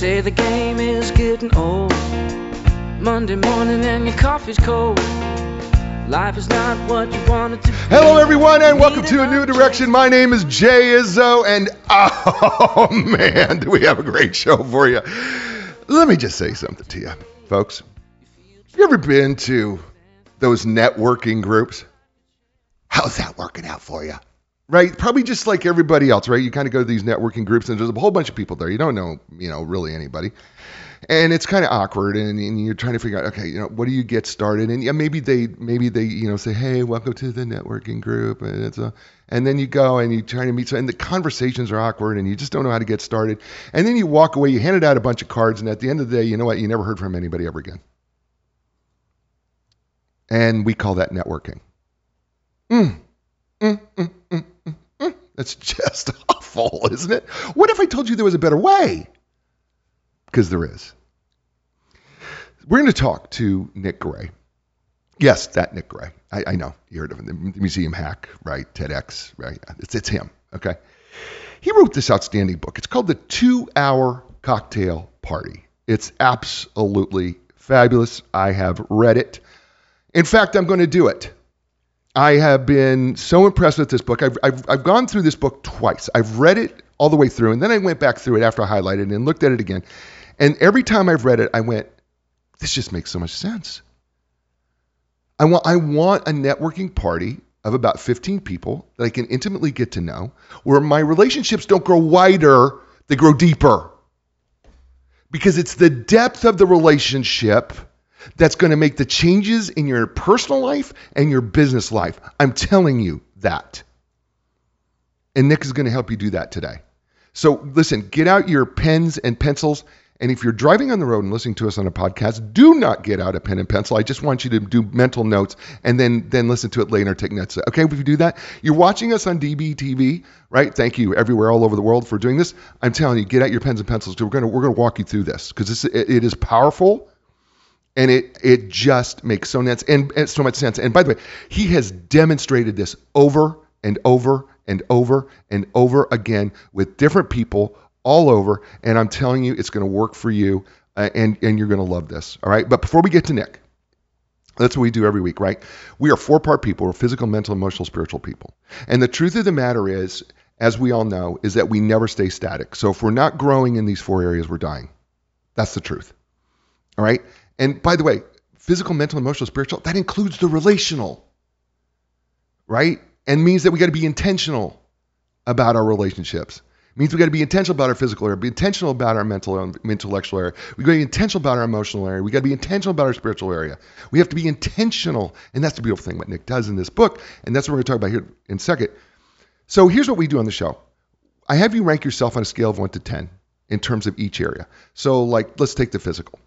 say the game is getting old. Monday morning and your coffee's cold. Life is not what you want it to be. Hello, everyone, and welcome to a new direction. My name is Jay Izzo, and oh man, do we have a great show for you? Let me just say something to you, folks. Have you ever been to those networking groups? How's that working out for you? Right? Probably just like everybody else, right? You kind of go to these networking groups, and there's a whole bunch of people there. You don't know, you know, really anybody and it's kind of awkward and, and, you're trying to figure out okay you know what do you get started and yeah maybe they maybe they you know say hey welcome to the networking group and it's a and then you go and you try to meet and the conversations are awkward and you just don't know how to get started and then you walk away you handed out a bunch of cards and at the end of the day you know what you never heard from anybody ever again and we call that networking mm, mm, mm, mm. That's just awful isn't it what if i told you there was a better way because there is. We're going to talk to Nick Gray. Yes, that Nick Gray. I, I know you heard of him, the museum hack, right? TEDx, right? It's, it's him. Okay. He wrote this outstanding book. It's called The Two Hour Cocktail Party. It's absolutely fabulous. I have read it. In fact, I'm going to do it. I have been so impressed with this book. I've, I've, I've gone through this book twice. I've read it all the way through, and then I went back through it after I highlighted it and looked at it again. And every time I've read it, I went, this just makes so much sense. I want, I want a networking party of about 15 people that I can intimately get to know, where my relationships don't grow wider, they grow deeper. Because it's the depth of the relationship that's going to make the changes in your personal life and your business life. I'm telling you that. And Nick is going to help you do that today. So listen, get out your pens and pencils and if you're driving on the road and listening to us on a podcast, do not get out a pen and pencil. I just want you to do mental notes and then then listen to it later. Take notes. Okay, if you do that, you're watching us on DBTV, right? Thank you everywhere all over the world for doing this. I'm telling you, get out your pens and pencils. We're gonna we're gonna walk you through this because it, it is powerful and it it just makes so sense and, and so much sense. And by the way, he has demonstrated this over and over and over and over again with different people all over. And I'm telling you, it's going to work for you, uh, and and you're going to love this. All right. But before we get to Nick, that's what we do every week, right? We are four part people. We're physical, mental, emotional, spiritual people. And the truth of the matter is, as we all know, is that we never stay static. So if we're not growing in these four areas, we're dying. That's the truth. All right. And by the way, physical, mental, emotional, spiritual, that includes the relational, right? And means that we got to be intentional about our relationships means we got to be intentional about our physical area, be intentional about our mental and intellectual area. We got to be intentional about our emotional area. We got to be intentional about our spiritual area. We have to be intentional, and that's the beautiful thing what Nick does in this book, and that's what we're going to talk about here in a second. So here's what we do on the show. I have you rank yourself on a scale of one to ten in terms of each area. So like let's take the physical.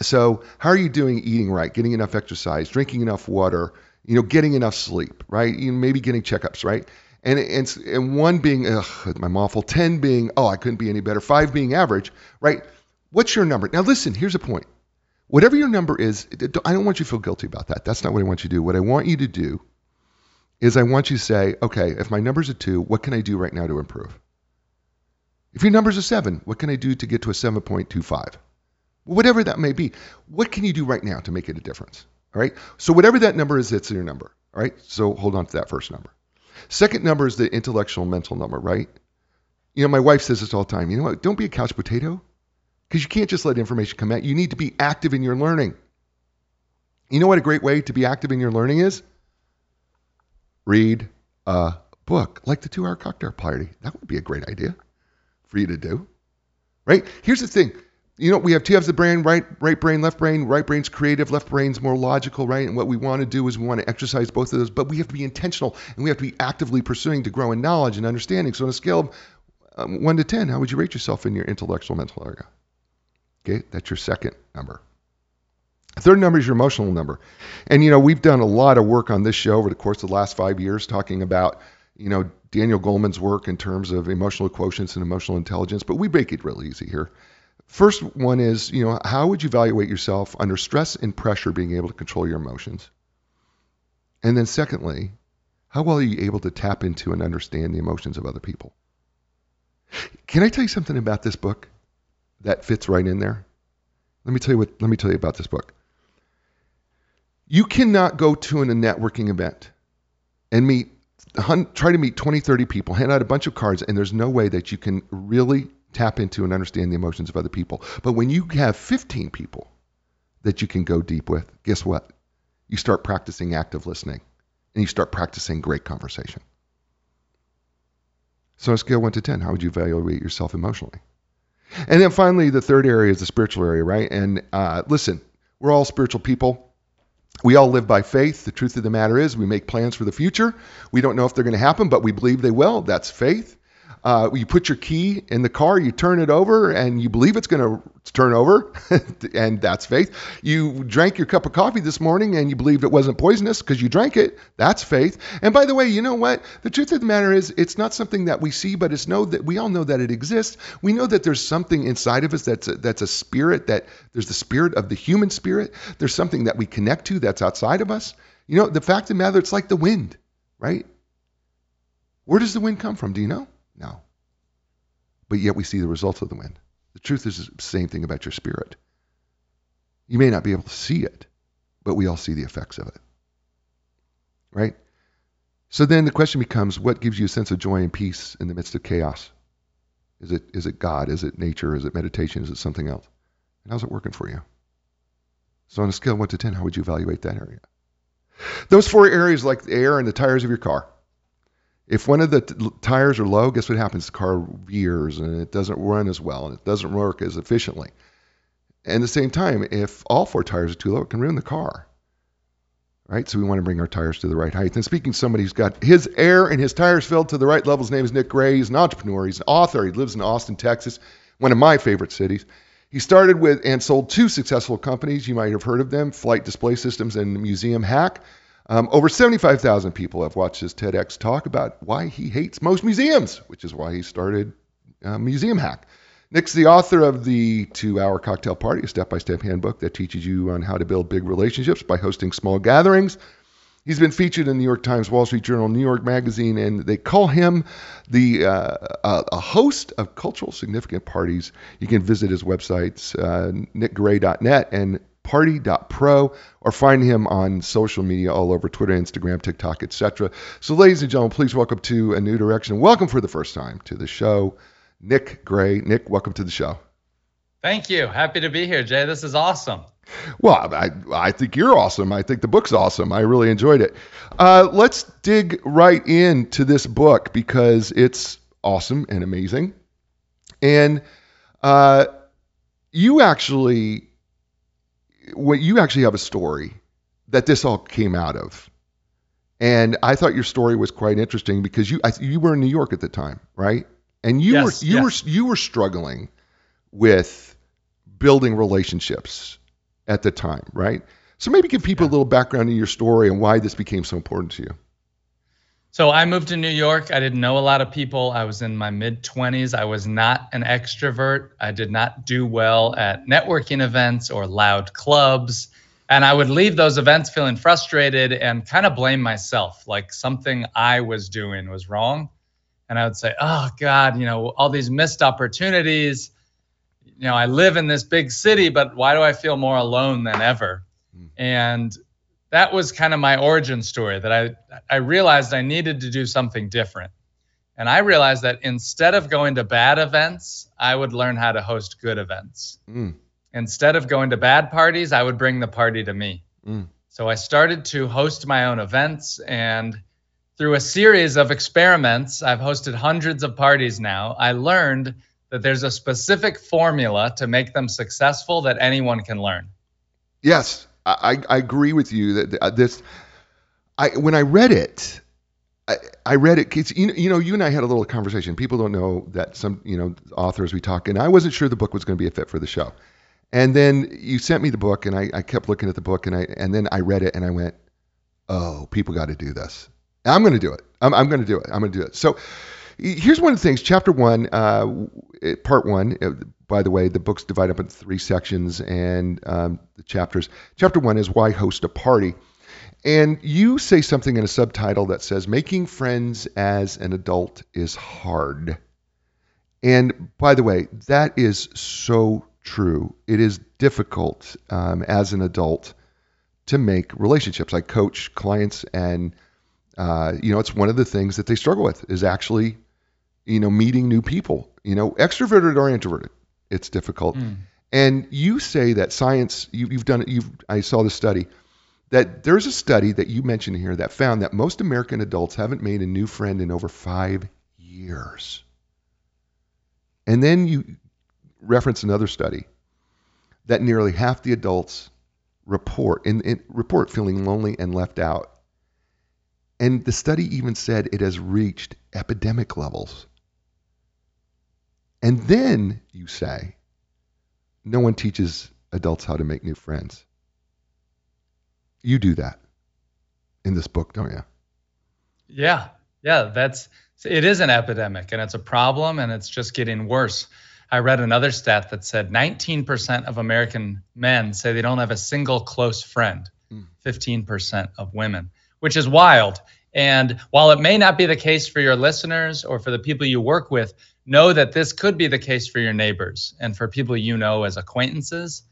So how are you doing eating right, getting enough exercise, drinking enough water, you know, getting enough sleep, right? You know, maybe getting checkups, right? and and, and one being ugh, I'm awful, ten being oh I couldn't be any better, five being average, right? What's your number? Now listen, here's a point. Whatever your number is, I don't want you to feel guilty about that. That's not what I want you to do. What I want you to do is I want you to say, okay, if my number's a two, what can I do right now to improve? If your number's a seven, what can I do to get to a 7.25? Whatever that may be, what can you do right now to make it a difference? All right. So whatever that number is, it's your number. All right. So hold on to that first number. Second number is the intellectual mental number, right? You know, my wife says this all the time. You know what? Don't be a couch potato because you can't just let information come you. You need to be active in your learning. You know what a great way to be active in your learning is? Read a book like the two hour cocktail party. That would be a great idea for you to do. Right? Here's the thing you know, we have two halves of the brain, right, right brain, left brain. Right brain's creative, left brain's more logical, right? And what we want to do is we want to exercise both of those, but we have to be intentional and we have to be actively pursuing to grow in knowledge and understanding. So on a scale of um, one to 10, how would you rate yourself in your intellectual mental area? Okay, that's your second number. Third number is your emotional number. And, you know, we've done a lot of work on this show over the course of the last five years talking about, you know, Daniel Goleman's work in terms of emotional quotients and emotional intelligence, but we make it really easy here. First one is, you know, how would you evaluate yourself under stress and pressure being able to control your emotions? And then secondly, how well are you able to tap into and understand the emotions of other people? Can I tell you something about this book that fits right in there? Let me tell you what. Let me tell you about this book. You cannot go to a networking event and meet try to meet 20 30 people hand out a bunch of cards and there's no way that you can really tap into and understand the emotions of other people but when you have 15 people that you can go deep with guess what you start practicing active listening and you start practicing great conversation so on a scale 1 to 10 how would you evaluate yourself emotionally and then finally the third area is the spiritual area right and uh, listen we're all spiritual people we all live by faith. The truth of the matter is, we make plans for the future. We don't know if they're going to happen, but we believe they will. That's faith. Uh, you put your key in the car, you turn it over, and you believe it's going to turn over, and that's faith. You drank your cup of coffee this morning and you believed it wasn't poisonous because you drank it. That's faith. And by the way, you know what? The truth of the matter is, it's not something that we see, but it's know that we all know that it exists. We know that there's something inside of us that's a, that's a spirit. That there's the spirit of the human spirit. There's something that we connect to that's outside of us. You know, the fact of the matter, it's like the wind, right? Where does the wind come from? Do you know? No. But yet we see the results of the wind. The truth is the same thing about your spirit. You may not be able to see it, but we all see the effects of it. Right? So then the question becomes what gives you a sense of joy and peace in the midst of chaos? Is it is it God? Is it nature? Is it meditation? Is it something else? And how's it working for you? So on a scale of 1 to 10, how would you evaluate that area? Those four areas like the air and the tires of your car, if one of the t- tires are low, guess what happens? The car veers and it doesn't run as well and it doesn't work as efficiently. And at the same time, if all four tires are too low, it can ruin the car. Right? So we want to bring our tires to the right height. And speaking of somebody who's got his air and his tires filled to the right level, his name is Nick Gray. He's an entrepreneur. He's an author. He lives in Austin, Texas, one of my favorite cities. He started with and sold two successful companies. You might have heard of them Flight Display Systems and Museum Hack. Um, over 75,000 people have watched his TEDx talk about why he hates most museums, which is why he started uh, Museum Hack. Nick's the author of the Two Hour Cocktail Party, a step by step handbook that teaches you on how to build big relationships by hosting small gatherings. He's been featured in the New York Times, Wall Street Journal, New York Magazine, and they call him the uh, a host of cultural significant parties. You can visit his websites, uh, nickgray.net and party.pro or find him on social media all over Twitter, Instagram, TikTok, etc. So, ladies and gentlemen, please welcome to A New Direction. Welcome for the first time to the show, Nick Gray. Nick, welcome to the show. Thank you. Happy to be here, Jay. This is awesome. Well, I, I think you're awesome. I think the book's awesome. I really enjoyed it. Uh, let's dig right into this book because it's awesome and amazing. And uh, you actually what you actually have a story that this all came out of. And I thought your story was quite interesting because you I, you were in New York at the time, right? And you yes, were you yes. were you were struggling with building relationships at the time, right? So maybe give people yeah. a little background in your story and why this became so important to you. So I moved to New York. I didn't know a lot of people. I was in my mid 20s. I was not an extrovert. I did not do well at networking events or loud clubs. And I would leave those events feeling frustrated and kind of blame myself, like something I was doing was wrong. And I would say, oh, God, you know, all these missed opportunities. You know, I live in this big city, but why do I feel more alone than ever? Mm. And that was kind of my origin story that I I realized I needed to do something different. And I realized that instead of going to bad events, I would learn how to host good events. Mm. Instead of going to bad parties, I would bring the party to me. Mm. So I started to host my own events and through a series of experiments, I've hosted hundreds of parties now. I learned that there's a specific formula to make them successful that anyone can learn. Yes, I, I agree with you that uh, this. I when I read it, I, I read it. Cause you, you know, you and I had a little conversation. People don't know that some you know authors we talk, and I wasn't sure the book was going to be a fit for the show. And then you sent me the book, and I, I kept looking at the book, and I and then I read it, and I went, oh, people got to do this. I'm going to do it. I'm, I'm going to do it. I'm going to do it. So here's one of the things. Chapter one, uh, part one. Uh, by the way, the book's divided up into three sections, and um, the chapters. Chapter one is why host a party, and you say something in a subtitle that says making friends as an adult is hard. And by the way, that is so true. It is difficult um, as an adult to make relationships. I coach clients, and uh, you know, it's one of the things that they struggle with is actually, you know, meeting new people. You know, extroverted or introverted, it's difficult. Mm. And you say that science, you, you've done it. You've I saw the study that there's a study that you mentioned here that found that most American adults haven't made a new friend in over five years. And then you reference another study that nearly half the adults report in, in, report feeling lonely and left out. And the study even said it has reached epidemic levels. And then you say, no one teaches adults how to make new friends. You do that in this book, don't you? Yeah. Yeah, that's it is an epidemic and it's a problem and it's just getting worse. I read another stat that said 19% of American men say they don't have a single close friend, hmm. 15% of women, which is wild. And while it may not be the case for your listeners or for the people you work with, know that this could be the case for your neighbors and for people you know as acquaintances.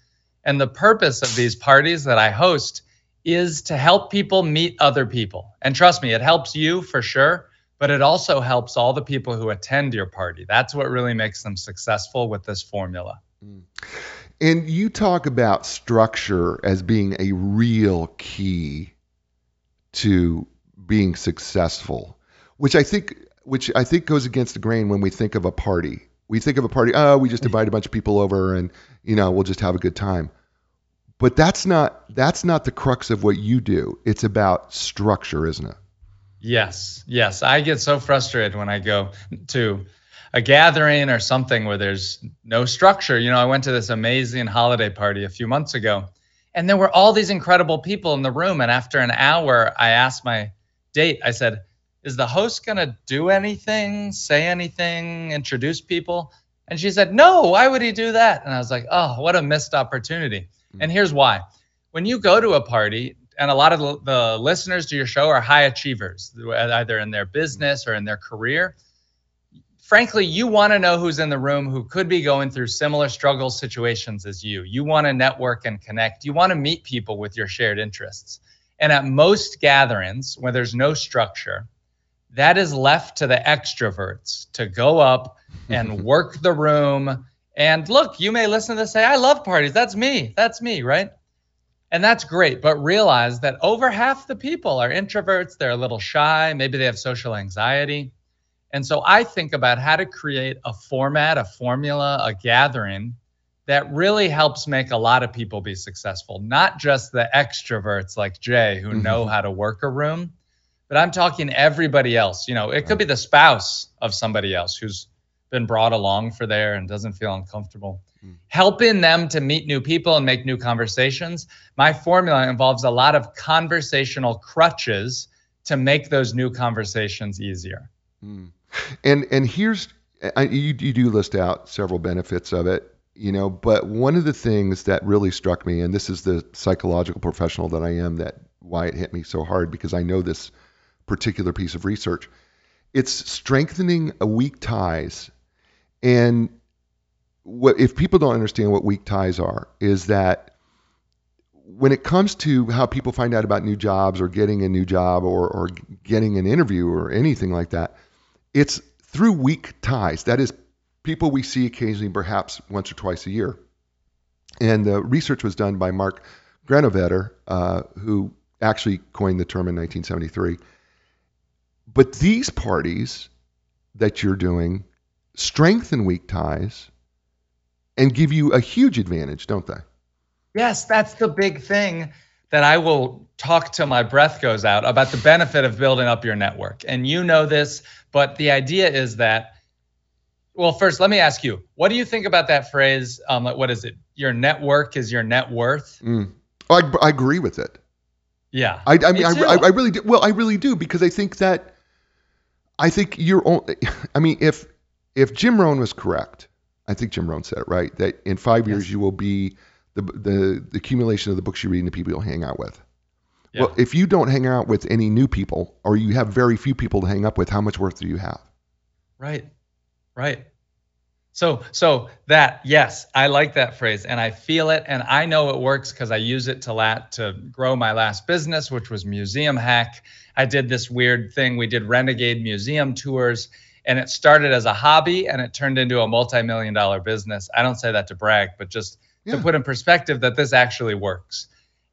And the purpose of these parties that I host is to help people meet other people. And trust me, it helps you for sure but it also helps all the people who attend your party. That's what really makes them successful with this formula. Mm. And you talk about structure as being a real key to being successful, which I think which I think goes against the grain when we think of a party. We think of a party, oh, we just mm-hmm. invite a bunch of people over and you know, we'll just have a good time. But that's not that's not the crux of what you do. It's about structure, isn't it? Yes, yes. I get so frustrated when I go to a gathering or something where there's no structure. You know, I went to this amazing holiday party a few months ago, and there were all these incredible people in the room. And after an hour, I asked my date, I said, Is the host going to do anything, say anything, introduce people? And she said, No, why would he do that? And I was like, Oh, what a missed opportunity. Mm-hmm. And here's why. When you go to a party, and a lot of the, the, listeners to your show are high achievers, either in their business or in their career. Frankly, you want to know who's in the room who could be going through similar struggle situations as you. You want to network and connect. You want to meet people with your shared interests. And at most gatherings, where there's no structure, that is left to the extroverts to go up and work the room. And look, you may listen to this say, I love parties. That's me. That's me, right? And that's great, but realize that over half the people are introverts, they're a little shy, maybe they have social anxiety. And so I think about how to create a format, a formula, a gathering that really helps make a lot of people be successful, not just the extroverts like Jay who mm-hmm. know how to work a room, but I'm talking everybody else. You know, it could be the spouse of somebody else who's been brought along for there and doesn't feel uncomfortable helping them to meet new people and make new conversations. My formula involves a lot of conversational crutches to make those new conversations easier. Mm. And and here's I, you you do list out several benefits of it, you know, but one of the things that really struck me, and this is the psychological professional that I am, that why it hit me so hard because I know this particular piece of research. It's strengthening weak ties. And what if people don't understand what weak ties are is that when it comes to how people find out about new jobs or getting a new job or, or getting an interview or anything like that, it's through weak ties. That is, people we see occasionally, perhaps once or twice a year. And the research was done by Mark Granovetter, uh, who actually coined the term in 1973. But these parties that you're doing strengthen weak ties and give you a huge advantage, don't they? Yes, that's the big thing that I will talk till my breath goes out about the benefit of building up your network. And you know this, but the idea is that, well, first, let me ask you, what do you think about that phrase? Um, what is it? Your network is your net worth. Mm. I, I agree with it. Yeah. I, I mean, I, I, I, really do. Well, I really do because I think that, I think you're, only, I mean, if, if Jim Rohn was correct, I think Jim Rohn said it right that in five years yes. you will be the, the, the accumulation of the books you read and the people you'll hang out with. Yeah. Well, if you don't hang out with any new people or you have very few people to hang up with, how much worth do you have? Right. Right. So, so that yes, I like that phrase, and I feel it, and I know it works because I use it to lat to grow my last business, which was Museum Hack. I did this weird thing. We did renegade museum tours, and it started as a hobby, and it turned into a multi-million dollar business. I don't say that to brag, but just Yeah. to put in perspective that this actually works.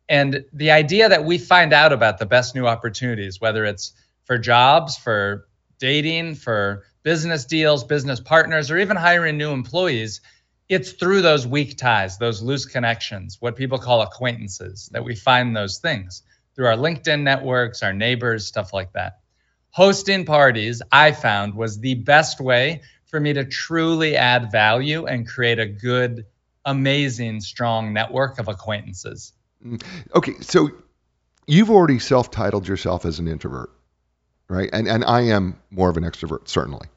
And the idea that we find out about the best new opportunities, whether it's for jobs, for dating, for business deals, business partners, or even hiring new employees, it's through those weak ties, those loose connections, what people call acquaintances, that we find those things through our LinkedIn networks, our neighbors, stuff like that. Hosting parties, I found, was the best way for me to truly add value and create a good, amazing, strong network of acquaintances. Mm. Okay, so you've already self-titled yourself as an introvert, right? And and I am more of an extrovert, certainly.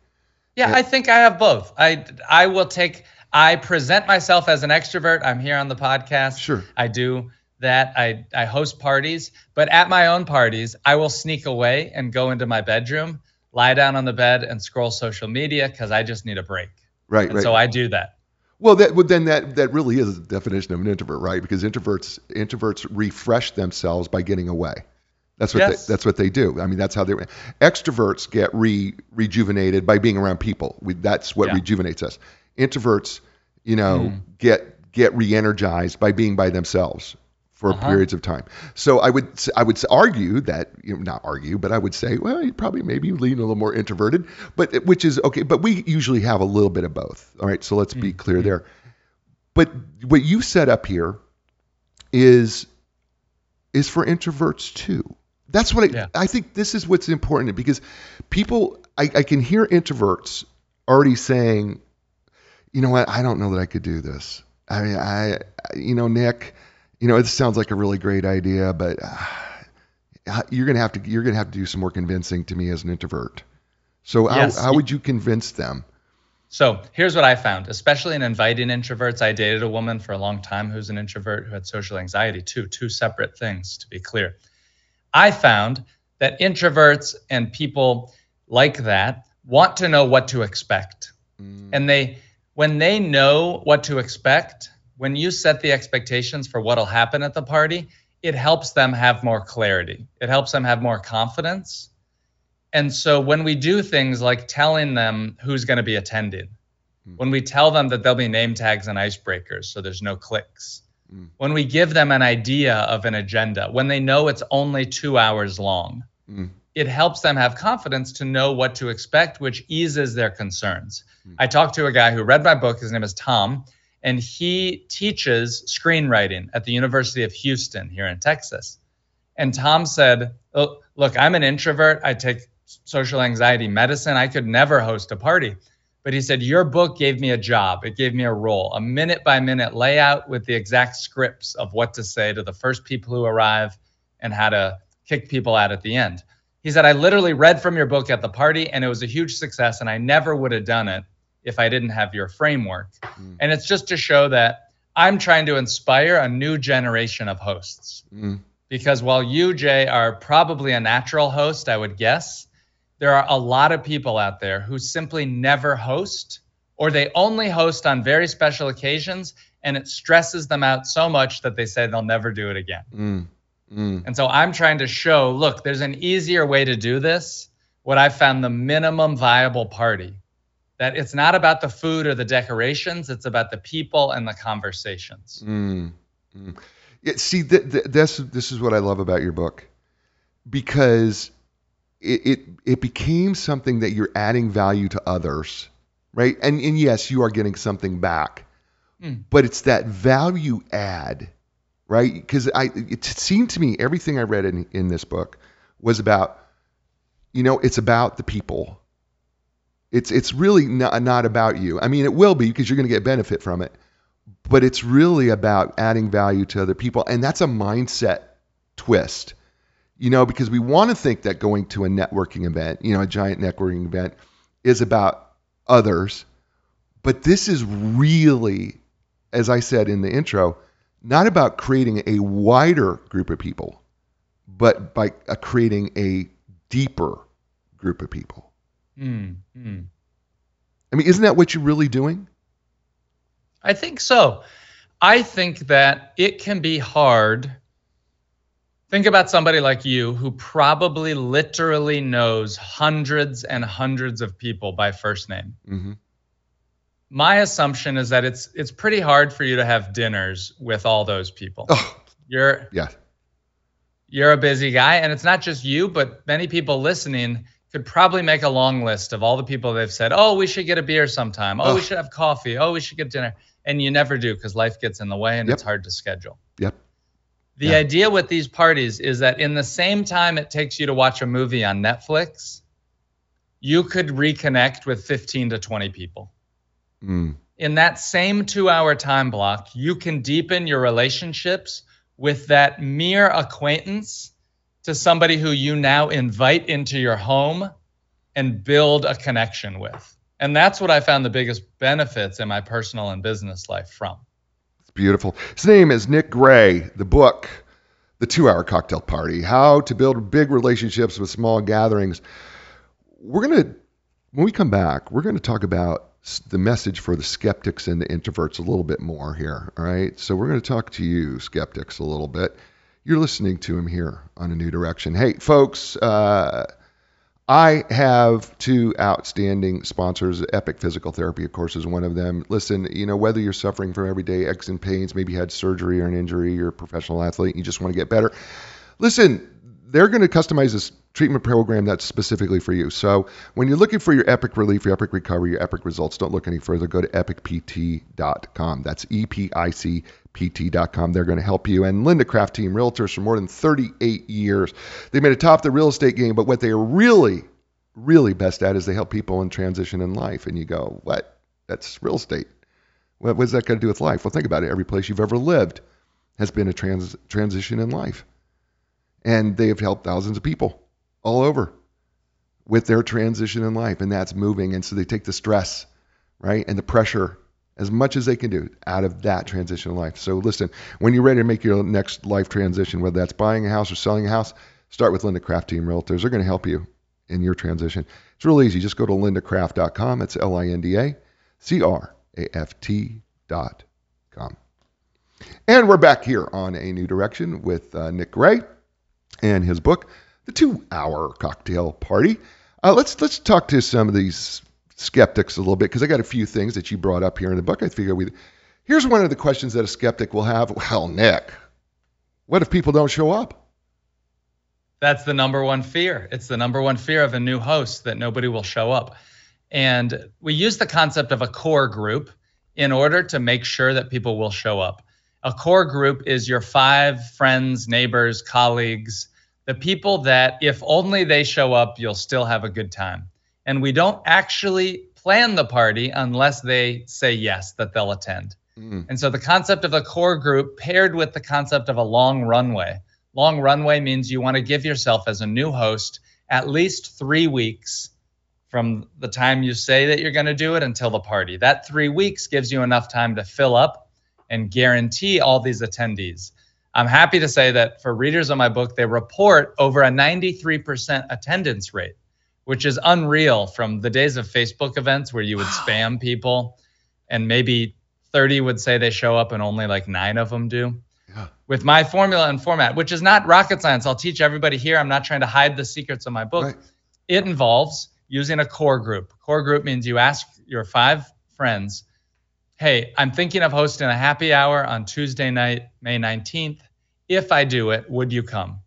Yeah, Yeah. I think I have both. I I will take I present myself as an extrovert. I'm here on the podcast. Sure. I do that. I I host parties, but at my own parties, I will sneak away and go into my bedroom, lie down on the bed and scroll social media cuz I just need a break. Right, And right. so I do that. Well, that well, then that that really is the definition of an introvert, right? Because introverts introverts refresh themselves by getting away. That's what Yes. they, that's what they do. I mean, that's how they. Extroverts get re rejuvenated by being around people. We, that's what Yeah. rejuvenates us. Introverts, you know, Mm. get get re-energized by being by themselves for Uh-huh. periods of time. So I would I would argue that you know, not argue, but I would say, well, you probably maybe lean a little more introverted, but which is okay. But we usually have a little bit of both. All right, so let's be Mm. clear there. But what you set up here is is for introverts too. That's what I, Yeah. I think. This is what's important because people, I, I can hear introverts already saying, you know what, I don't know that I could do this. I mean, I, you know, Nick, you know, it sounds like a really great idea, but uh, you're gonna have to you're gonna have to do some more convincing to me as an introvert. So Yes. how, how would you convince them? So here's what I found, especially in inviting introverts. I dated a woman for a long time who's an introvert who had social anxiety too, two separate things to be clear. I found that introverts and people like that want to know what to expect. Mm, And they, when they know what to expect, when you set the expectations for what'll happen at the party, it helps them have more clarity. It helps them have more confidence. And so when we do things like telling them who's going to be attending, Mm. when we tell them that there'll be name tags and icebreakers, so there's no cliques, Mm. when we give them an idea of an agenda, when they know it's only two hours long, Mm. it helps them have confidence to know what to expect, which eases their concerns. Mm. I talked to a guy who read my book. His name is Tom, and he teaches screenwriting at the University of Houston here in Texas. And Tom said, "Oh, Look, I'm an introvert. I take social anxiety medicine. I could never host a party. But he said, Your book gave me a job. It gave me a role, a minute by minute layout with the exact scripts of what to say to the first people who arrive and how to kick people out at the end. He said, I literally read from your book at the party and it was a huge success. And I never would have done it if I didn't have your framework. Mm. And it's just to show that I'm trying to inspire a new generation of hosts. Mm. Because while you, Jay, are probably a natural host, I would guess, there are a lot of people out there who simply never host or they only host on very special occasions and it stresses them out so much that they say they'll never do it again. Mm. Mm. And so I'm trying to show look, there's an easier way to do this. What I found the minimum viable party. That it's not about the food or the decorations, it's about the people and the conversations. Mm, mm. Yeah, see, th- th- this this is what I love about your book, because it, it it became something that you're adding value to others, right? And and yes, you are getting something back, Mm. but it's that value add, right? Because I it seemed to me everything I read in in this book was about, you know, it's about the people. It's it's really not not about you. I mean, it will be because you're going to get benefit from it but it's really about adding value to other people and that's a mindset twist you know because we want to think that going to a networking event you know a giant networking event is about others but this is really as i said in the intro not about creating a wider group of people but by uh, creating a deeper group of people Mm, mm. i mean isn't that what you're really doing I think so. I think that it can be hard. Think about somebody like you who probably literally knows hundreds and hundreds of people by first name. hmm My assumption is that it's it's pretty hard for you to have dinners with all those people. Oh, You're yeah. you're a busy guy and it's not just you but many people listening could probably make a long list of all the people they've said oh we should get a beer sometime oh we should have coffee oh we should get dinner and you never do because life gets in the way and Yep. it's hard to schedule Yep. The Yeah. idea with these parties is that in the same time it takes you to watch a movie on netflix you could reconnect with 15 to 20 people Mm. in that same two hour time block, you can deepen your relationships with that mere acquaintance to somebody who you now invite into your home and build a connection with. And that's what I found the biggest benefits in my personal and business life from. Beautiful. His name is Nick Gray. The book, The Two Hour Cocktail Party How to Build Big Relationships with Small Gatherings. We're going to, when we come back, we're going to talk about the message for the skeptics and the introverts a little bit more here. All right. So we're going to talk to you, skeptics, a little bit. You're listening to him here on A New Direction. Hey, folks, uh, I have two outstanding sponsors. Epic Physical Therapy, of course, is one of them. Listen, you know, whether you're suffering from everyday aches and pains, maybe you had surgery or an injury, you're a professional athlete, you just want to get better. Listen, they're going to customize this treatment program that's specifically for you. So when you're looking for your epic relief, your epic recovery, your epic results, don't look any further. Go to epicpt.com. That's E P I C PT.com. They're going to help you. And Linda Craft Team Realtors for more than 38 years. They made it top of the real estate game, but what they are really, really best at is they help people in transition in life. And you go, what? That's real estate. What, what's that got to do with life? Well, think about it. Every place you've ever lived has been a trans- transition in life. And they have helped thousands of people all over with their transition in life. And that's moving. And so they take the stress, right? And the pressure as much as they can do out of that transition in life. So listen, when you're ready to make your next life transition, whether that's buying a house or selling a house, start with Linda Craft Team Realtors. They're going to help you in your transition. It's real easy. Just go to lindacraft.com. It's L I N D A C R A F T dot com. And we're back here on A New Direction with uh, Nick Gray and his book, The Two Hour Cocktail Party. Uh, let's let's talk to some of these skeptics a little bit because I got a few things that you brought up here in the book. I figure we. Here's one of the questions that a skeptic will have. Well, Nick, what if people don't show up? That's the number one fear. It's the number one fear of a new host that nobody will show up. And we use the concept of a core group in order to make sure that people will show up. A core group is your five friends, neighbors, colleagues, the people that if only they show up, you'll still have a good time. And we don't actually plan the party unless they say yes, that they'll attend. Mm, And so the concept of a core group paired with the concept of a long runway. Long runway means you want to give yourself as a new host at least three weeks from the time you say that you're going to do it until the party. That three weeks gives you enough time to fill up and guarantee all these attendees. I'm happy to say that for readers of my book, they report over a 93% attendance rate, which is unreal from the days of Facebook events where you would spam people and maybe 30 would say they show up and only like nine of them do. Yeah. With my formula and format, which is not rocket science, I'll teach everybody here. I'm not trying to hide the secrets of my book. Right. It involves using a core group. Core group means you ask your five friends, hey, I'm thinking of hosting a happy hour on Tuesday night, May 19th. If I do it, would you come?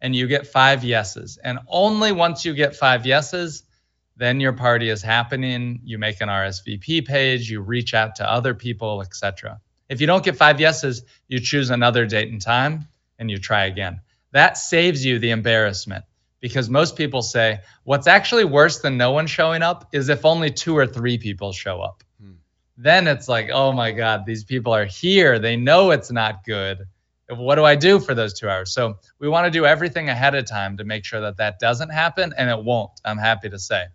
And you get five yeses. And only once you get five yeses, then your party is happening. You make an RSVP page, you reach out to other people, etc. If you don't get five yeses, you choose another date and time and you try again. That saves you the embarrassment because most people say what's actually worse than no one showing up is if only two or three people show up. Then it's like, oh my God, these people are here. They know it's not good. What do I do for those two hours? So we want to do everything ahead of time to make sure that that doesn't happen, and it won't, I'm happy to say.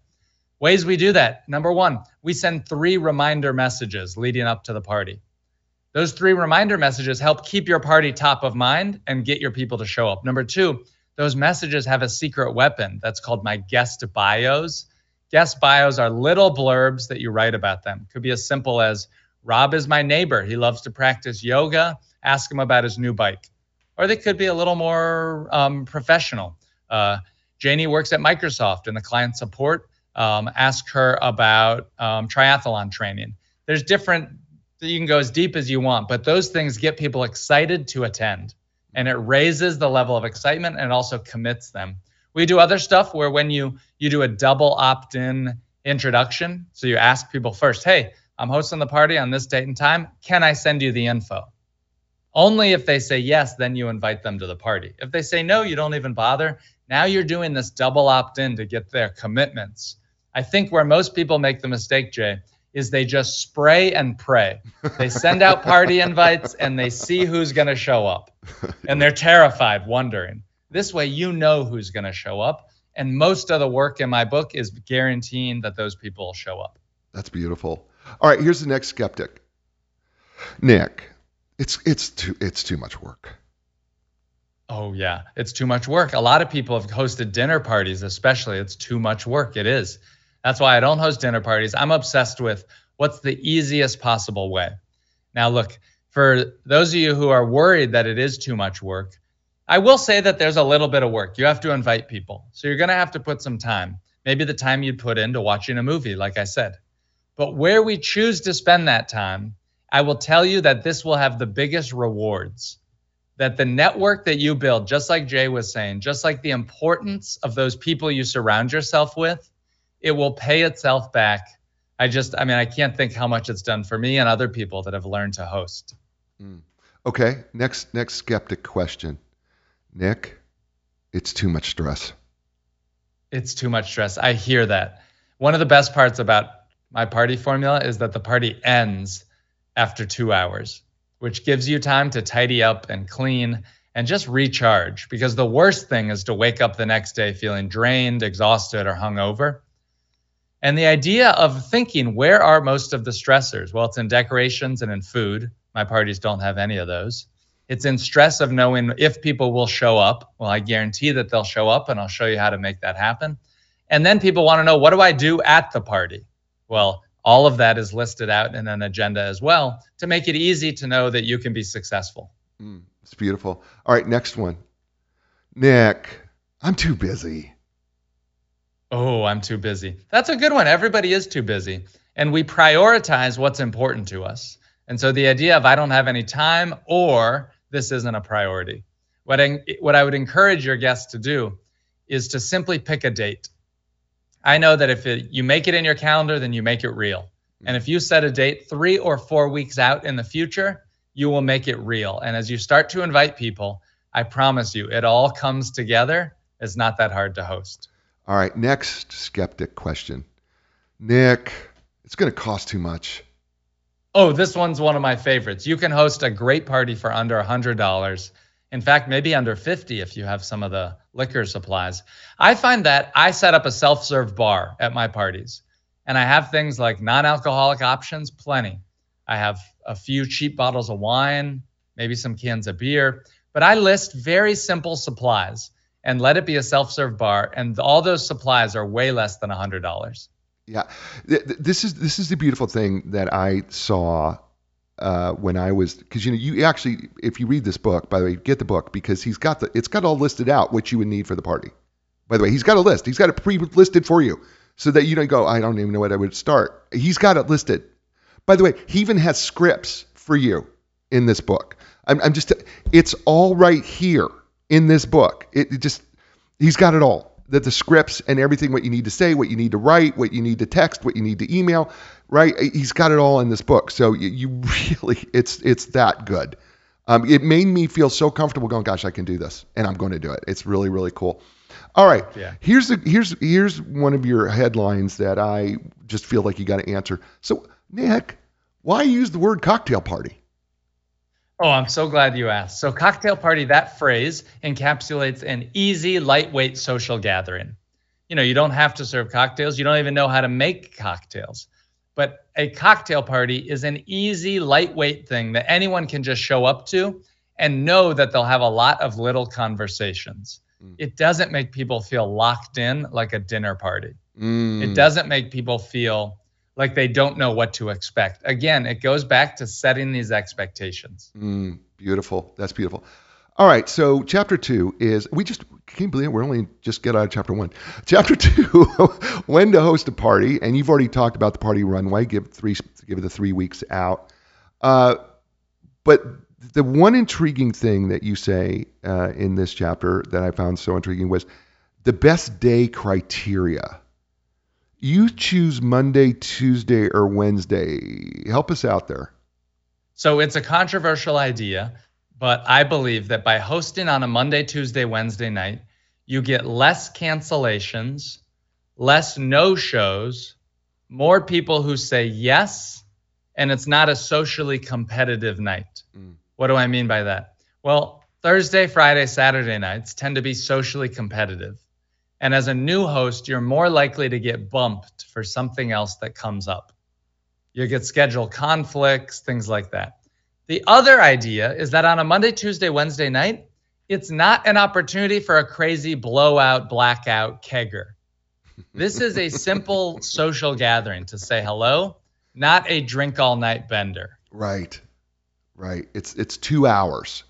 Ways we do that. Number one, we send three reminder messages leading up to the party. Those three reminder messages help keep your party top of mind and get your people to show up. Number two, those messages have a secret weapon that's called my guest bios. Guest bios are little blurbs that you write about them. Could be as simple as Rob is my neighbor. He loves to practice yoga. Ask him about his new bike. Or they could be a little more um, professional. Uh, Janie works at Microsoft in the client support. Um, ask her about um, triathlon training. There's different, you can go as deep as you want, but those things get people excited to attend and it raises the level of excitement and also commits them. We do other stuff where when you you do a double opt-in introduction, so you ask people first, "Hey, I'm hosting the party on this date and time. Can I send you the info?" Only if they say yes, then you invite them to the party. If they say no, you don't even bother. Now you're doing this double opt in to get their commitments. I think where most people make the mistake, Jay, is they just spray and pray. They send out party invites and they see who's going to show up. And they're terrified, wondering. This way, you know who's going to show up. And most of the work in my book is guaranteeing that those people will show up. That's beautiful. All right, here's the next skeptic. Nick, it's it's too it's too much work. Oh yeah, it's too much work. A lot of people have hosted dinner parties, especially. It's too much work. It is. That's why I don't host dinner parties. I'm obsessed with what's the easiest possible way. Now, look, for those of you who are worried that it is too much work, I will say that there's a little bit of work. You have to invite people. So you're going to have to put some time, maybe the time you'd put into watching a movie, like I said. But where we choose to spend that time, I will tell you that this will have the biggest rewards. That the network that you build, just like Jay was saying, just like the importance of those people you surround yourself with, it will pay itself back. I just, I mean, I can't think how much it's done for me and other people that have learned to host. Mm. Okay, next next skeptic question. Nick, it's too much stress. It's too much stress. I hear that. One of the best parts about my party formula is that the party ends after two hours, which gives you time to tidy up and clean and just recharge. Because the worst thing is to wake up the next day feeling drained, exhausted, or hungover. And the idea of thinking, where are most of the stressors? Well, it's in decorations and in food. My parties don't have any of those. It's in stress of knowing if people will show up. Well, I guarantee that they'll show up, and I'll show you how to make that happen. And then people want to know, what do I do at the party? Well, all of that is listed out in an agenda as well to make it easy to know that you can be successful. Mm, it's beautiful. All right, next one. Nick, I'm too busy. Oh, I'm too busy. That's a good one. Everybody is too busy. And we prioritize what's important to us. And so the idea of I don't have any time or this isn't a priority. What I, what I would encourage your guests to do is to simply pick a date. I know that if it, you make it in your calendar, then you make it real. And if you set a date three or four weeks out in the future, you will make it real. And as you start to invite people, I promise you, it all comes together. It's not that hard to host. All right, next skeptic question. Nick, it's going to cost too much. Oh, this one's one of my favorites. You can host a great party for under $100. In fact, maybe under 50 if you have some of the liquor supplies. I find that I set up a self-serve bar at my parties. And I have things like non-alcoholic options, plenty. I have a few cheap bottles of wine, maybe some cans of beer, but I list very simple supplies and let it be a self-serve bar and all those supplies are way less than $100 yeah. This is this is the beautiful thing that i saw uh, when i was because you know you actually if you read this book by the way get the book because he's got the it's got all listed out what you would need for the party. By the way he's got a list. He's got it pre-listed for you so that you don't go i don't even know what i would start. He's got it listed. By the way he even has scripts for you in this book. I'm, I'm just it's all right here in this book. It, it just he's got it all. That the scripts and everything, what you need to say, what you need to write, what you need to text, what you need to email, right? He's got it all in this book. So you, you really, it's it's that good. Um, it made me feel so comfortable going, gosh, I can do this, and I'm going to do it. It's really really cool. All right, yeah. here's the here's here's one of your headlines that I just feel like you got to answer. So Nick, why use the word cocktail party? Oh, I'm so glad you asked. So, cocktail party, that phrase encapsulates an easy, lightweight social gathering. You know, you don't have to serve cocktails, you don't even know how to make cocktails. But a cocktail party is an easy, lightweight thing that anyone can just show up to and know that they'll have a lot of little conversations. Mm. It doesn't make people feel locked in like a dinner party. Mm. It doesn't make people feel like they don't know what to expect. Again, it goes back to setting these expectations. Mm, beautiful. That's beautiful. All right, so chapter two is we just can't believe it, we're only just get out of chapter one. Chapter two, when to host a party, and you've already talked about the party runway. Give three, give it the three weeks out. Uh, but the one intriguing thing that you say uh, in this chapter that I found so intriguing was the best day criteria. You choose Monday, Tuesday, or Wednesday. Help us out there. So it's a controversial idea, but I believe that by hosting on a Monday, Tuesday, Wednesday night, you get less cancellations, less no shows, more people who say yes, and it's not a socially competitive night. Mm. What do I mean by that? Well, Thursday, Friday, Saturday nights tend to be socially competitive. And as a new host, you're more likely to get bumped for something else that comes up. You get schedule conflicts, things like that. The other idea is that on a Monday, Tuesday, Wednesday night, it's not an opportunity for a crazy blowout, blackout kegger. This is a simple social gathering to say hello, not a drink all night bender. Right. Right. It's it's 2 hours.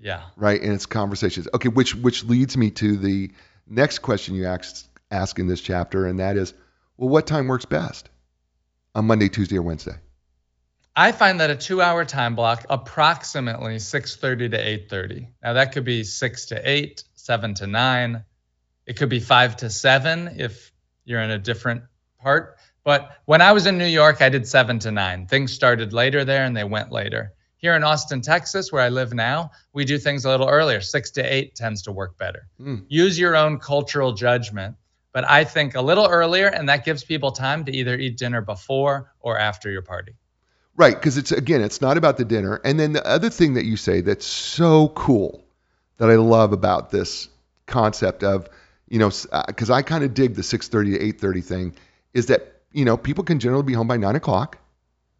Yeah. Right, and it's conversations. Okay, which which leads me to the next question you ask, ask in this chapter, and that is, well, what time works best on Monday, Tuesday, or Wednesday? I find that a two-hour time block, approximately 6:30 to 8:30. Now that could be six to eight, seven to nine. It could be five to seven if you're in a different part. But when I was in New York, I did seven to nine. Things started later there, and they went later. Here in Austin, Texas, where I live now, we do things a little earlier. Six to eight tends to work better. Mm. Use your own cultural judgment. But I think a little earlier, and that gives people time to either eat dinner before or after your party. Right, because it's again, it's not about the dinner. And then the other thing that you say that's so cool that I love about this concept of, you know, because uh, I kind of dig the 6:30 to 8:30 thing, is that you know people can generally be home by nine o'clock.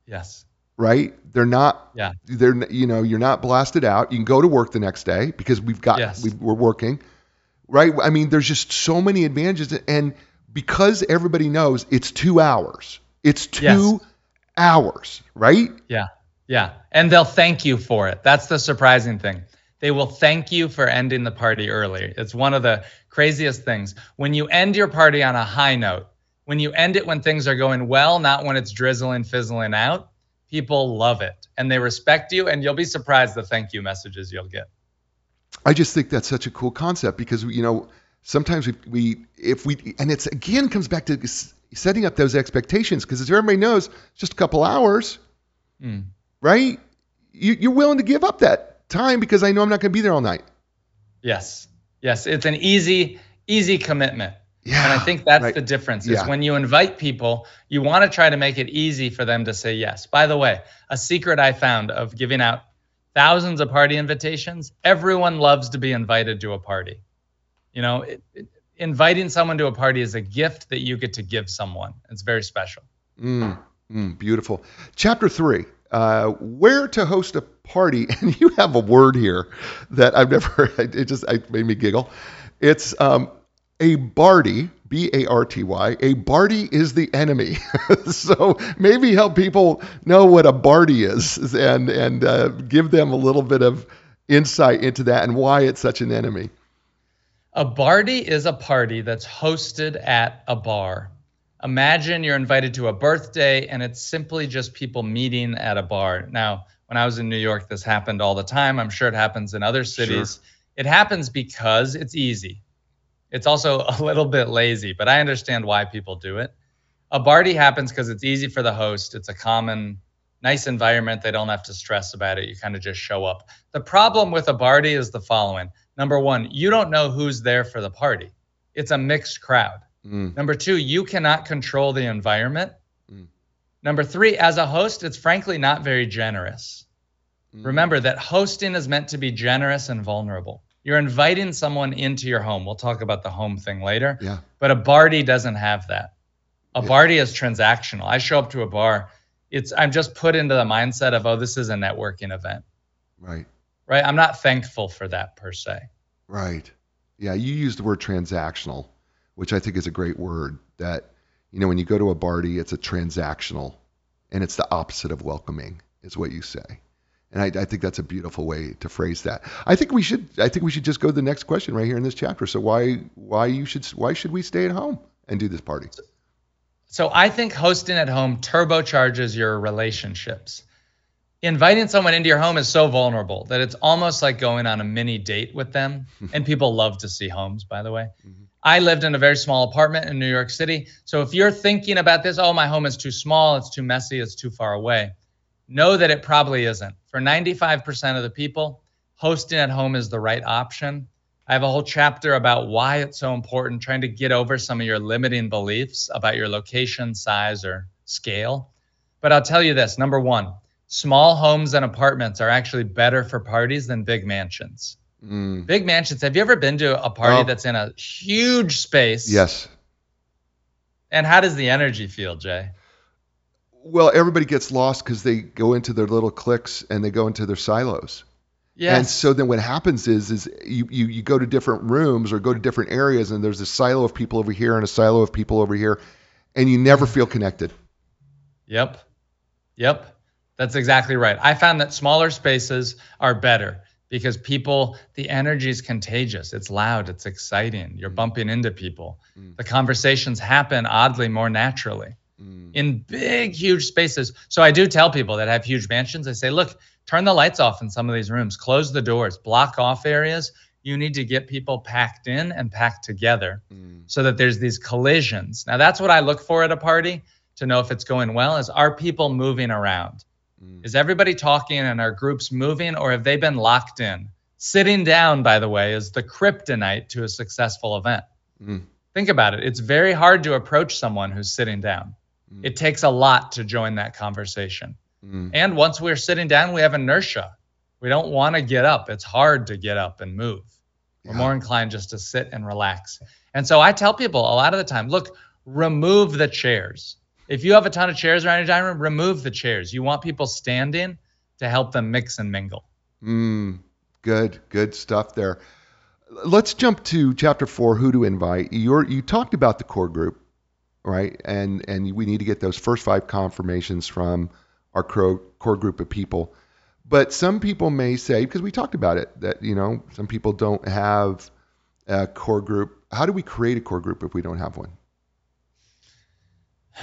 Yes right? They're not. Yeah. They're you know you're not blasted out. You can go to work the next day because we've got yes. we, we're working, right? I mean, there's just so many advantages, and because everybody knows it's two hours. It's two yes. hours, right? Yeah. Yeah. And they'll thank you for it. That's the surprising thing. They will thank you for ending the party early. It's one of the craziest things. When you end your party on a high note, when you end it when things are going well, not when it's drizzling, fizzling out, people love it and they respect you and you'll be surprised the thank you messages you'll get. I just think that's such a cool concept because you know sometimes we, we if we and it's again comes back to setting up those expectations because as everybody knows it's just a couple hours. Mm. right? You, you're willing to give up that time because i know i'm not going to be there all night. Yes. Yes it's an easy easy commitment yeah, and I think that's right. the difference is yeah. when you invite people, you want to try to make it easy for them to say yes. By the way, a secret I found of giving out thousands of party invitations, everyone loves to be invited to a party. You know, it, it, inviting someone to a party is a gift that you get to give someone. It's very special. Mm, mm, beautiful. Chapter three uh, where to host a party. And you have a word here that I've never, it just it made me giggle. It's um, a Barty, B A R T Y, a Barty is the enemy. so maybe help people know what a Barty is and, and uh, give them a little bit of insight into that and why it's such an enemy. A Barty is a party that's hosted at a bar. Imagine you're invited to a birthday and it's simply just people meeting at a bar. Now, when I was in New York, this happened all the time. I'm sure it happens in other cities. Sure. It happens because it's easy it's also a little bit lazy, but I understand why people do it. A Barty happens because it's easy for the host. It's a common, nice environment. They don't have to stress about it. You kind of just show up. The problem with a Barty is the following number one, you don't know who's there for the party, it's a mixed crowd. Mm. Number two, you cannot control the environment. Mm. Number three, as a host, it's frankly not very generous. Mm. Remember that hosting is meant to be generous and vulnerable. You're inviting someone into your home. We'll talk about the home thing later. Yeah. But a Barty doesn't have that. A yeah. Barty is transactional. I show up to a bar. It's I'm just put into the mindset of oh this is a networking event. Right. Right. I'm not thankful for that per se. Right. Yeah. You use the word transactional, which I think is a great word. That You know, when you go to a party, it's a transactional, and it's the opposite of welcoming, is what you say. And I, I, think that's a beautiful way to phrase that. I think we should. I think we should just go to the next question right here in this chapter. So why why you should why should we stay at home and do this party? So I think hosting at home turbocharges your relationships. Inviting someone into your home is so vulnerable that it's almost like going on a mini date with them. and people love to see homes, by the way. Mm-hmm. I lived in a very small apartment in New York City. So if you're thinking about this, oh, my home is too small, it's too messy, it's too far away, know that it probably isn't. For 95% of the people, hosting at home is the right option. I have a whole chapter about why it's so important, trying to get over some of your limiting beliefs about your location, size, or scale. But I'll tell you this number one, small homes and apartments are actually better for parties than big mansions. Mm. Big mansions. Have you ever been to a party oh. that's in a huge space? Yes. And how does the energy feel, Jay? Well, everybody gets lost because they go into their little cliques and they go into their silos. Yes. And so then what happens is is you, you you go to different rooms or go to different areas and there's a silo of people over here and a silo of people over here and you never feel connected. Yep. Yep. That's exactly right. I found that smaller spaces are better because people the energy is contagious. It's loud, it's exciting. You're mm. bumping into people. Mm. The conversations happen oddly more naturally. Mm. In big huge spaces. So I do tell people that have huge mansions I say, "Look, turn the lights off in some of these rooms, close the doors, block off areas. You need to get people packed in and packed together mm. so that there's these collisions. Now, that's what I look for at a party to know if it's going well is are people moving around? Mm. Is everybody talking and are groups moving or have they been locked in? Sitting down, by the way, is the kryptonite to a successful event. Mm. Think about it. It's very hard to approach someone who's sitting down. Mm. It takes a lot to join that conversation. Mm. And once we're sitting down, we have inertia. We don't want to get up. It's hard to get up and move. We're more inclined just to sit and relax. And so I tell people a lot of the time look, remove the chairs. If you have a ton of chairs around your dining room, remove the chairs. You want people standing to help them mix and mingle. Mm, good, good stuff there. Let's jump to chapter four who to invite. You're, you talked about the core group, right? And, and we need to get those first five confirmations from our core group of people. But some people may say, because we talked about it, that you know some people don't have a core group. How do we create a core group if we don't have one?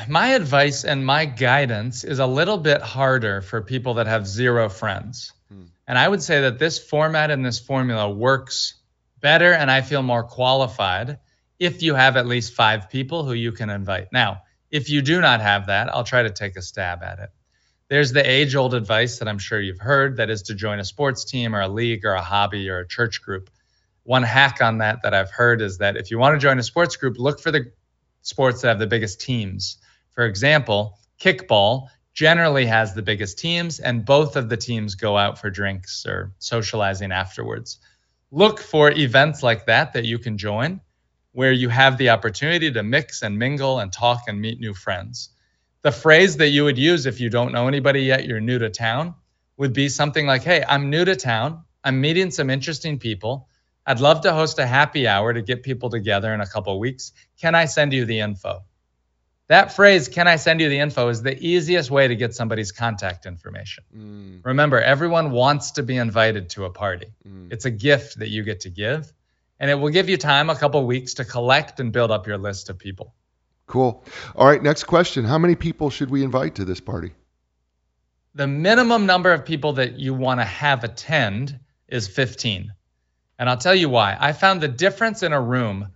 My advice and my guidance is a little bit harder for people that have zero friends. Hmm. And I would say that this format and this formula works better, and I feel more qualified if you have at least five people who you can invite. Now, if you do not have that, I'll try to take a stab at it. There's the age old advice that I'm sure you've heard that is to join a sports team or a league or a hobby or a church group. One hack on that that I've heard is that if you want to join a sports group, look for the sports that have the biggest teams. For example, kickball generally has the biggest teams, and both of the teams go out for drinks or socializing afterwards. Look for events like that that you can join where you have the opportunity to mix and mingle and talk and meet new friends the phrase that you would use if you don't know anybody yet, you're new to town, would be something like, Hey, I'm new to town. I'm meeting some interesting people. I'd love to host a happy hour to get people together in a couple weeks. Can I send you the info? That phrase, can I send you the info, is the easiest way to get somebody's contact information. Mm. Remember, everyone wants to be invited to a party. Mm. It's a gift that you get to give, and it will give you time, a couple weeks, to collect and build up your list of people. Cool. All right, next question. How many people should we invite to this party? The minimum number of people that you want to have attend is 15. And I'll tell you why. I found the difference in a room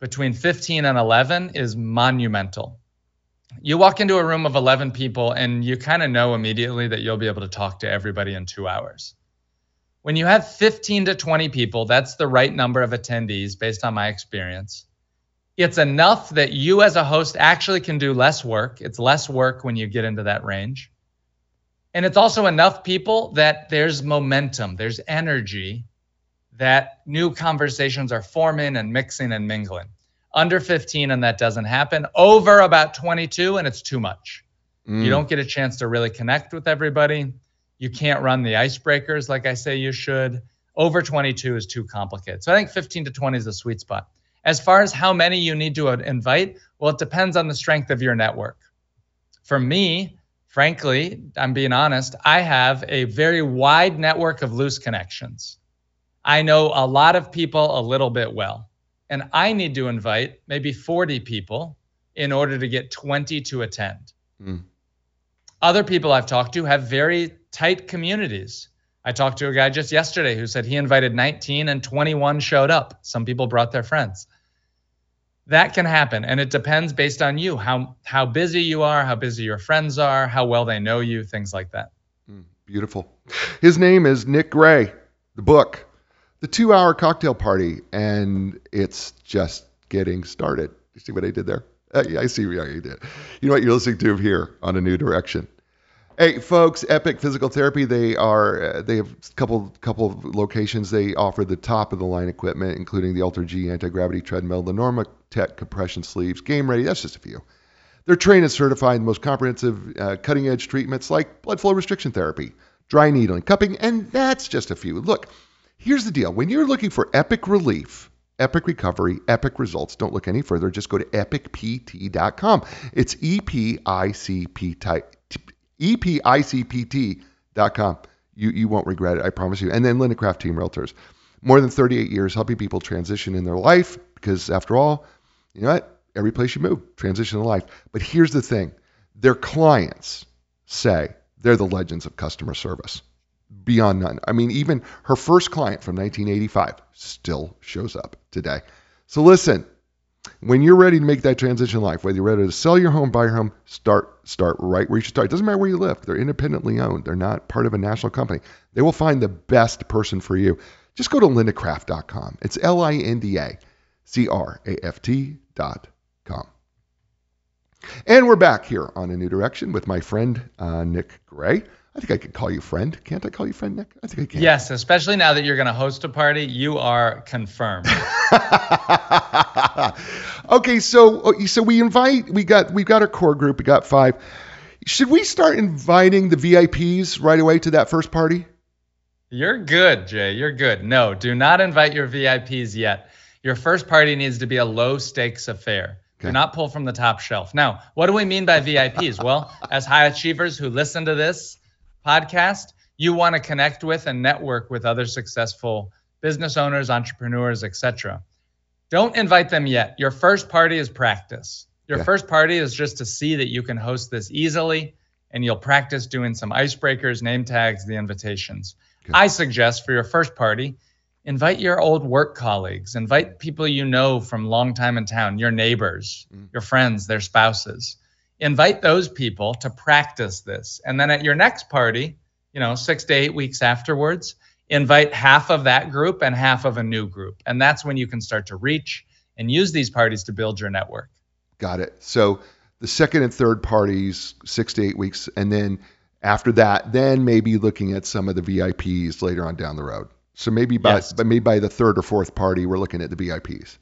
between 15 and 11 is monumental. You walk into a room of 11 people and you kind of know immediately that you'll be able to talk to everybody in two hours. When you have 15 to 20 people, that's the right number of attendees based on my experience it's enough that you as a host actually can do less work. It's less work when you get into that range. And it's also enough people that there's momentum, there's energy that new conversations are forming and mixing and mingling. Under 15, and that doesn't happen. Over about 22, and it's too much. Mm. You don't get a chance to really connect with everybody. You can't run the icebreakers like I say you should. Over 22 is too complicated. So I think 15 to 20 is the sweet spot. As far as how many you need to invite, Well, it depends on the strength of your network. For me, frankly, I'm being honest, I have a very wide network of loose connections. I know a lot of people a little bit well, and I need to invite maybe 40 people in order to get 20 to attend. Mm. Other people I've talked to have very tight communities. I talked to a guy just yesterday who said he invited 19 and 21 showed up. Some people brought their friends. That can happen and it depends based on you how how busy you are, how busy your friends are, how well they know you, things like that. Mm, beautiful. His name is Nick Gray. The book, The 2-Hour Cocktail Party and it's just getting started. You see what I did there? Uh, I see what you did. You know what you're listening to here on a new direction. Hey, folks, Epic Physical Therapy. They are uh, they have a couple couple of locations. They offer the top of the line equipment, including the AlterG anti gravity treadmill, the Norma Tech compression sleeves, Game Ready. That's just a few. They're trained and certified in the most comprehensive, uh, cutting edge treatments like blood flow restriction therapy, dry needling, cupping, and that's just a few. Look, here's the deal: when you're looking for epic relief. Epic recovery, epic results. Don't look any further. Just go to epicpt.com. It's E P I C P epicpt.com. You, you won't regret it, I promise you. And then Linda Team Realtors. More than 38 years helping people transition in their life because, after all, you know what? Every place you move, transition in life. But here's the thing their clients say they're the legends of customer service. Beyond none. I mean, even her first client from 1985 still shows up today. So listen, when you're ready to make that transition in life, whether you're ready to sell your home, buy your home, start start right where you should start. It doesn't matter where you live. They're independently owned. They're not part of a national company. They will find the best person for you. Just go to lindacraft.com. It's L I N D A C R A F T.com. And we're back here on A New Direction with my friend uh, Nick Gray. I think I can call you friend. Can't I call you friend, Nick? I think I can. Yes, especially now that you're going to host a party, you are confirmed. okay, so oh, so we invite we got we've got our core group. We got five. Should we start inviting the VIPs right away to that first party? You're good, Jay. You're good. No, do not invite your VIPs yet. Your first party needs to be a low stakes affair. Okay. Do not pull from the top shelf. Now, what do we mean by VIPs? well, as high achievers who listen to this podcast, you want to connect with and network with other successful business owners, entrepreneurs, etc. Don't invite them yet. Your first party is practice. Your yeah. first party is just to see that you can host this easily and you'll practice doing some icebreakers, name tags, the invitations. Okay. I suggest for your first party, invite your old work colleagues, invite people you know from long time in town, your neighbors, mm. your friends, their spouses. Invite those people to practice this. And then at your next party, you know, 6 to 8 weeks afterwards, invite half of that group and half of a new group. And that's when you can start to reach and use these parties to build your network. Got it. So the second and third parties, six to eight weeks, and then after that, then maybe looking at some of the VIPs later on down the road. So maybe by yes. but maybe by the third or fourth party, we're looking at the VIPs.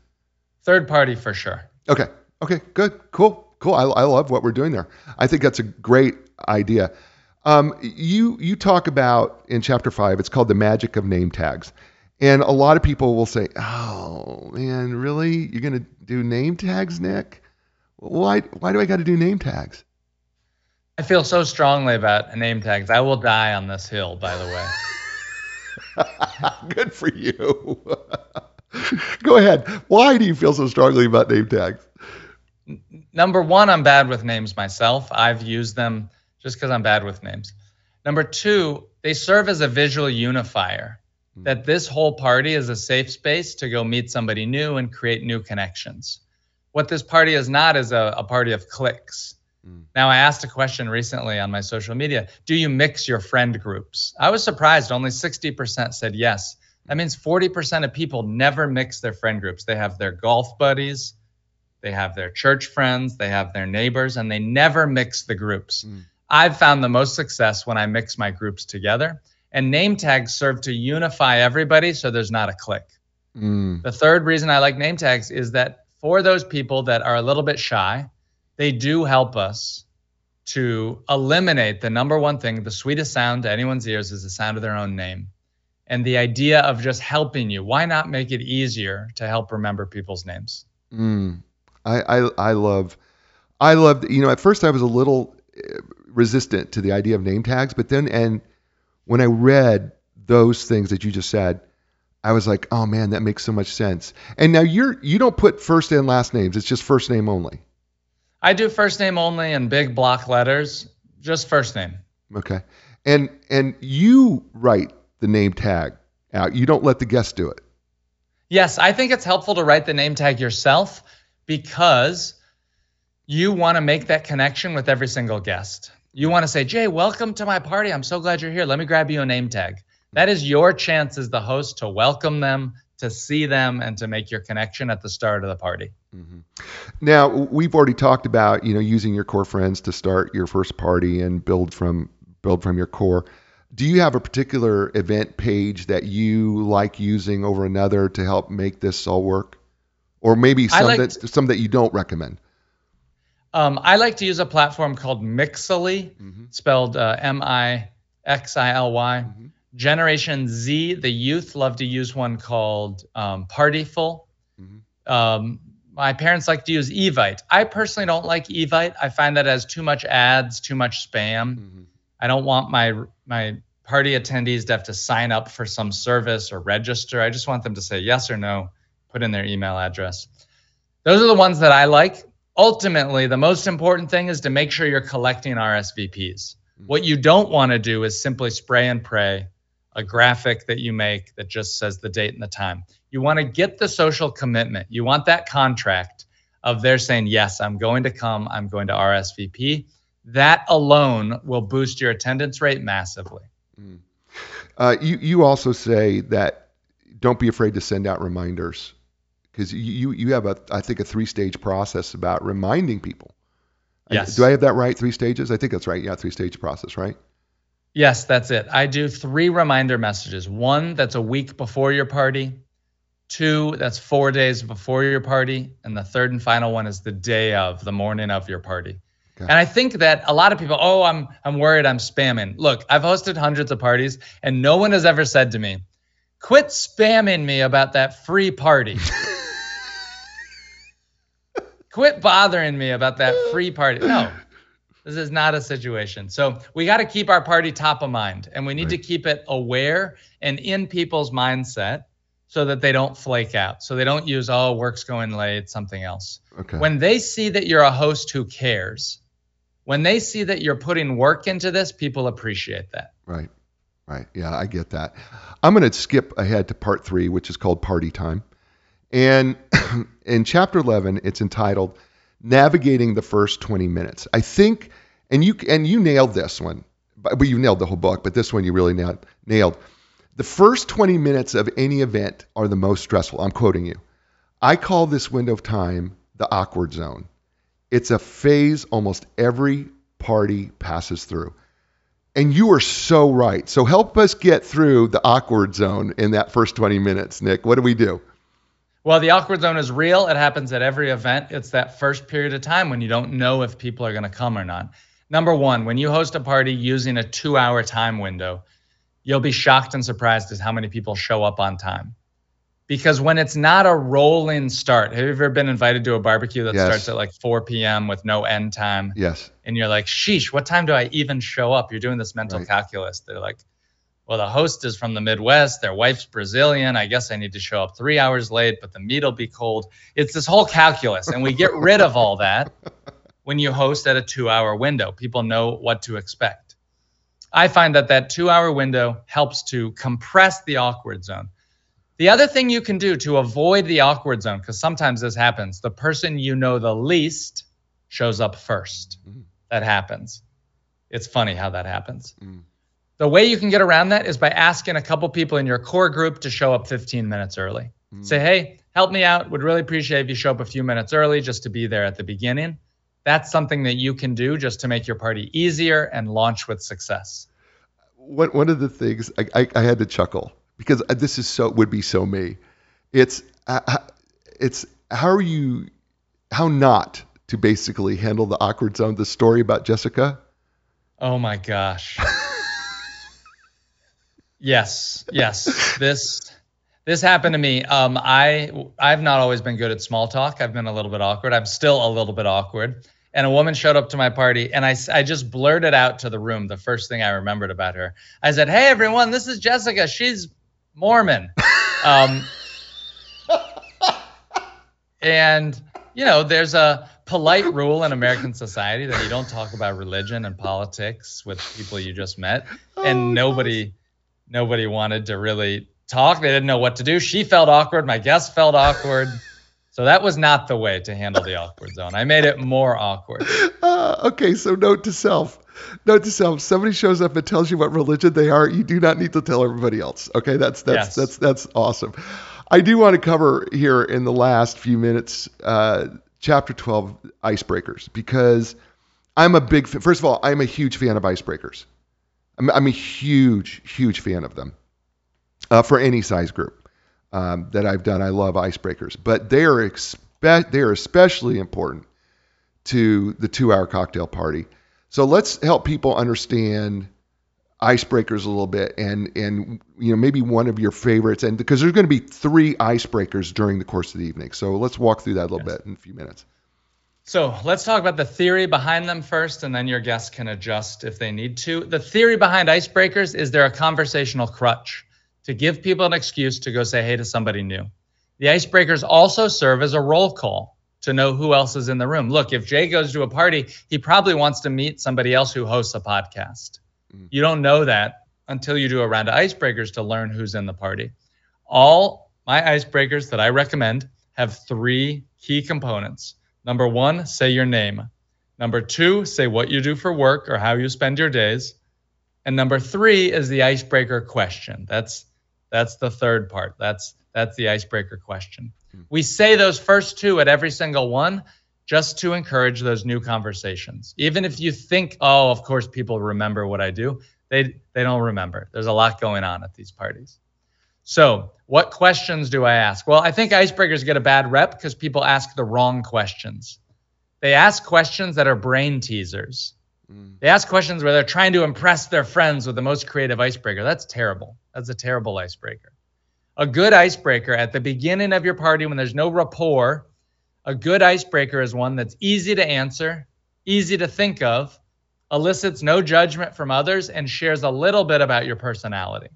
Third party for sure. Okay. Okay. Good. Cool. Cool. I, I love what we're doing there. I think that's a great idea. Um, you you talk about in chapter five. It's called the magic of name tags, and a lot of people will say, "Oh man, really? You're gonna do name tags, Nick? Why why do I got to do name tags?" I feel so strongly about name tags. I will die on this hill. By the way. Good for you. Go ahead. Why do you feel so strongly about name tags? Number one, I'm bad with names myself. I've used them just because I'm bad with names. Number two, they serve as a visual unifier mm. that this whole party is a safe space to go meet somebody new and create new connections. What this party is not is a, a party of cliques. Mm. Now, I asked a question recently on my social media Do you mix your friend groups? I was surprised, only 60% said yes. That means 40% of people never mix their friend groups. They have their golf buddies, they have their church friends, they have their neighbors, and they never mix the groups. Mm. I've found the most success when I mix my groups together. And name tags serve to unify everybody so there's not a clique. Mm. The third reason I like name tags is that for those people that are a little bit shy, they do help us to eliminate the number one thing the sweetest sound to anyone's ears is the sound of their own name. And the idea of just helping you, why not make it easier to help remember people's names? Mm. I, I I love I love you know at first I was a little eh, resistant to the idea of name tags, but then and when I read those things that you just said, I was like, oh man, that makes so much sense. And now you're you don't put first and last names; it's just first name only. I do first name only in big block letters, just first name. Okay, and and you write the name tag out. You don't let the guest do it. Yes, I think it's helpful to write the name tag yourself because you want to make that connection with every single guest. You want to say, Jay, welcome to my party. I'm so glad you're here. Let me grab you a name tag. That is your chance as the host to welcome them, to see them, and to make your connection at the start of the party. Mm-hmm. Now we've already talked about you know using your core friends to start your first party and build from build from your core. Do you have a particular event page that you like using over another to help make this all work, or maybe some like that some that you don't recommend? Um, I like to use a platform called Mixily, mm-hmm. spelled uh, M I X I L Y. Mm-hmm. Generation Z, the youth love to use one called um, Partiful. Mm-hmm. Um, my parents like to use Evite. I personally don't like Evite. I find that has too much ads, too much spam. Mm-hmm. I don't want my my party attendees to have to sign up for some service or register. I just want them to say yes or no, put in their email address. Those are the ones that I like ultimately, the most important thing is to make sure you're collecting RSVPs. What you don't want to do is simply spray and pray a graphic that you make that just says the date and the time. You want to get the social commitment. You want that contract of they're saying, yes, I'm going to come, I'm going to RSVP. That alone will boost your attendance rate massively. Mm. Uh, you, you also say that don't be afraid to send out reminders because you you have a I think a three stage process about reminding people. Yes. do I have that right? Three stages? I think that's right. Yeah, three stage process, right? Yes, that's it. I do three reminder messages. One that's a week before your party. Two that's four days before your party, and the third and final one is the day of, the morning of your party. Okay. And I think that a lot of people, oh, I'm I'm worried I'm spamming. Look, I've hosted hundreds of parties, and no one has ever said to me, "Quit spamming me about that free party." quit bothering me about that free party. No, this is not a situation. So we got to keep our party top of mind and we need right. to keep it aware and in people's mindset so that they don't flake out. So they don't use, oh, work's going late, something else. Okay. When they see that you're a host who cares, when they see that you're putting work into this, people appreciate that. Right. Right. Yeah, I get that. I'm going to skip ahead to part three, which is called party time. And in chapter 11, it's entitled Navigating the First 20 Minutes. I think, and you and you nailed this one, but you nailed the whole book, but this one you really nailed. nailed. The first 20 minutes of any event are the most stressful. I'm quoting you. I call this window of time the awkward zone. It's a phase almost every party passes through. And you are so right. So help us get through the awkward zone in that first 20 minutes, Nick. What do we do? Well, the awkward zone is real. It happens at every event. It's that first period of time when you don't know if people are going to come or not. Number one, when you host a party using a two hour time window, you'll be shocked and surprised at how many people show up on time. Because when it's not a rolling start, have you ever been invited to a barbecue that yes. starts at like 4 p.m. with no end time? Yes. And you're like, sheesh, what time do I even show up? You're doing this mental right. calculus. They're like, well, the host is from the Midwest, their wife's Brazilian. I guess I need to show up three hours late, but the meat will be cold. It's this whole calculus, and we get rid of all that when you host at a two hour window. People know what to expect. I find that that two hour window helps to compress the awkward zone. The other thing you can do to avoid the awkward zone, because sometimes this happens, the person you know the least shows up first. Mm. That happens. It's funny how that happens. Mm. The way you can get around that is by asking a couple people in your core group to show up 15 minutes early. Mm. Say, hey, help me out. Would really appreciate if you show up a few minutes early just to be there at the beginning. That's something that you can do just to make your party easier and launch with success. One, one of the things I, I, I had to chuckle because this is so would be so me. It's uh, it's how are you how not to basically handle the awkward zone. The story about Jessica. Oh my gosh. Yes, yes. this This happened to me. Um, I I've not always been good at small talk. I've been a little bit awkward. I'm still a little bit awkward. And a woman showed up to my party, and I I just blurted out to the room the first thing I remembered about her. I said, "Hey everyone, this is Jessica. She's Mormon." Um, and you know, there's a polite rule in American society that you don't talk about religion and politics with people you just met, and Oh, nobody nobody wanted to really talk. They didn't know what to do. She felt awkward. My guest felt awkward. So that was not the way to handle the awkward zone. I made it more awkward. Uh, okay, so note to self. Note to self: somebody shows up and tells you what religion they are, you do not need to tell everybody else. Okay, that's that's Yes. that's that's awesome. I do want to cover here in the last few minutes, uh, chapter twelve, icebreakers, because I'm a big. First of all, I'm a huge fan of icebreakers. I'm, I'm a huge, huge fan of them uh, for any size group um, that I've done. I love icebreakers, but they are expe- they are especially important to the two-hour cocktail party. So let's help people understand icebreakers a little bit, and and you know maybe one of your favorites, and because there's going to be three icebreakers during the course of the evening. So let's walk through that a little Yes. bit in a few minutes. So let's talk about the theory behind them first, and then your guests can adjust if they need to. The theory behind icebreakers is they're a conversational crutch to give people an excuse to go say hey to somebody new. The icebreakers also serve as a roll call to know who else is in the room. Look, if Jay goes to a party, he probably wants to meet somebody else who hosts a podcast. Mm. You don't know that until you do a round of icebreakers to learn who's in the party. All my icebreakers that I recommend have three key components. Number one, say your name. Number two, say what you do for work or how you spend your days. And number three is the icebreaker question. That's that's the third part. That's that's the icebreaker question. Hmm. We say those first two at every single one just to encourage those new conversations. Even if you think, oh, of course people remember what I do, they they don't remember. There's a lot going on at these parties. So, what questions do I ask? Well, I think icebreakers get a bad rep because people ask the wrong questions. They ask questions that are brain teasers. Mm. They ask questions where they're trying to impress their friends with the most creative icebreaker. That's terrible. That's a terrible icebreaker. A good icebreaker at the beginning of your party when there's no rapport, a good icebreaker is one that's easy to answer, easy to think of, elicits no judgment from others, and shares a little bit about your personality.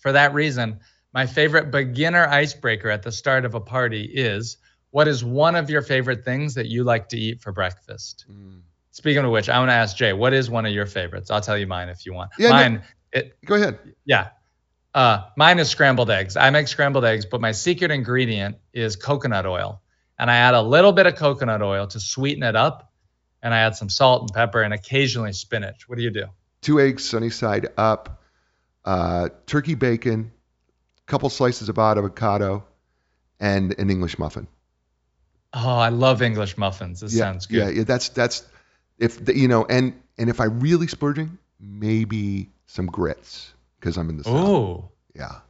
For that reason, my favorite beginner icebreaker at the start of a party is what is one of your favorite things that you like to eat for breakfast? Mm. Speaking of which, I want to ask Jay, what is one of your favorites? I'll tell you mine if you want. Yeah, no- it, Go ahead. yeah. Uh, mine is scrambled eggs. I make scrambled eggs, but my secret ingredient is coconut oil. And I add a little bit of coconut oil to sweeten it up. And I add some salt and pepper and occasionally spinach. What do you do? Two eggs, sunny side up, uh, turkey bacon, a couple slices of avocado, and an English muffin. Oh, I love English muffins. This yeah, sounds good. Yeah, yeah, that's that's if the, you know, and and if I really splurging, maybe some grits because I'm in the south. Ooh. Yeah.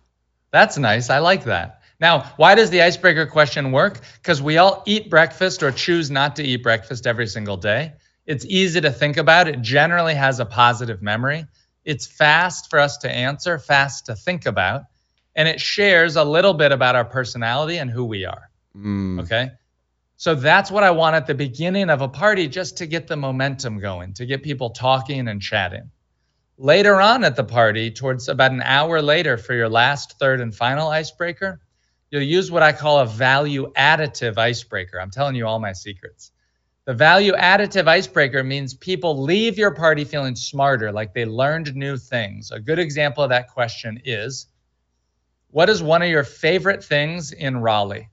That's nice. I like that. Now, why does the icebreaker question work? Because we all eat breakfast or choose not to eat breakfast every single day. It's easy to think about. It generally has a positive memory. It's fast for us to answer, fast to think about, and it shares a little bit about our personality and who we are. Mm. Okay. So that's what I want at the beginning of a party just to get the momentum going, to get people talking and chatting. Later on at the party, towards about an hour later for your last, third, and final icebreaker, you'll use what I call a value additive icebreaker. I'm telling you all my secrets. The value additive icebreaker means people leave your party feeling smarter, like they learned new things. A good example of that question is What is one of your favorite things in Raleigh?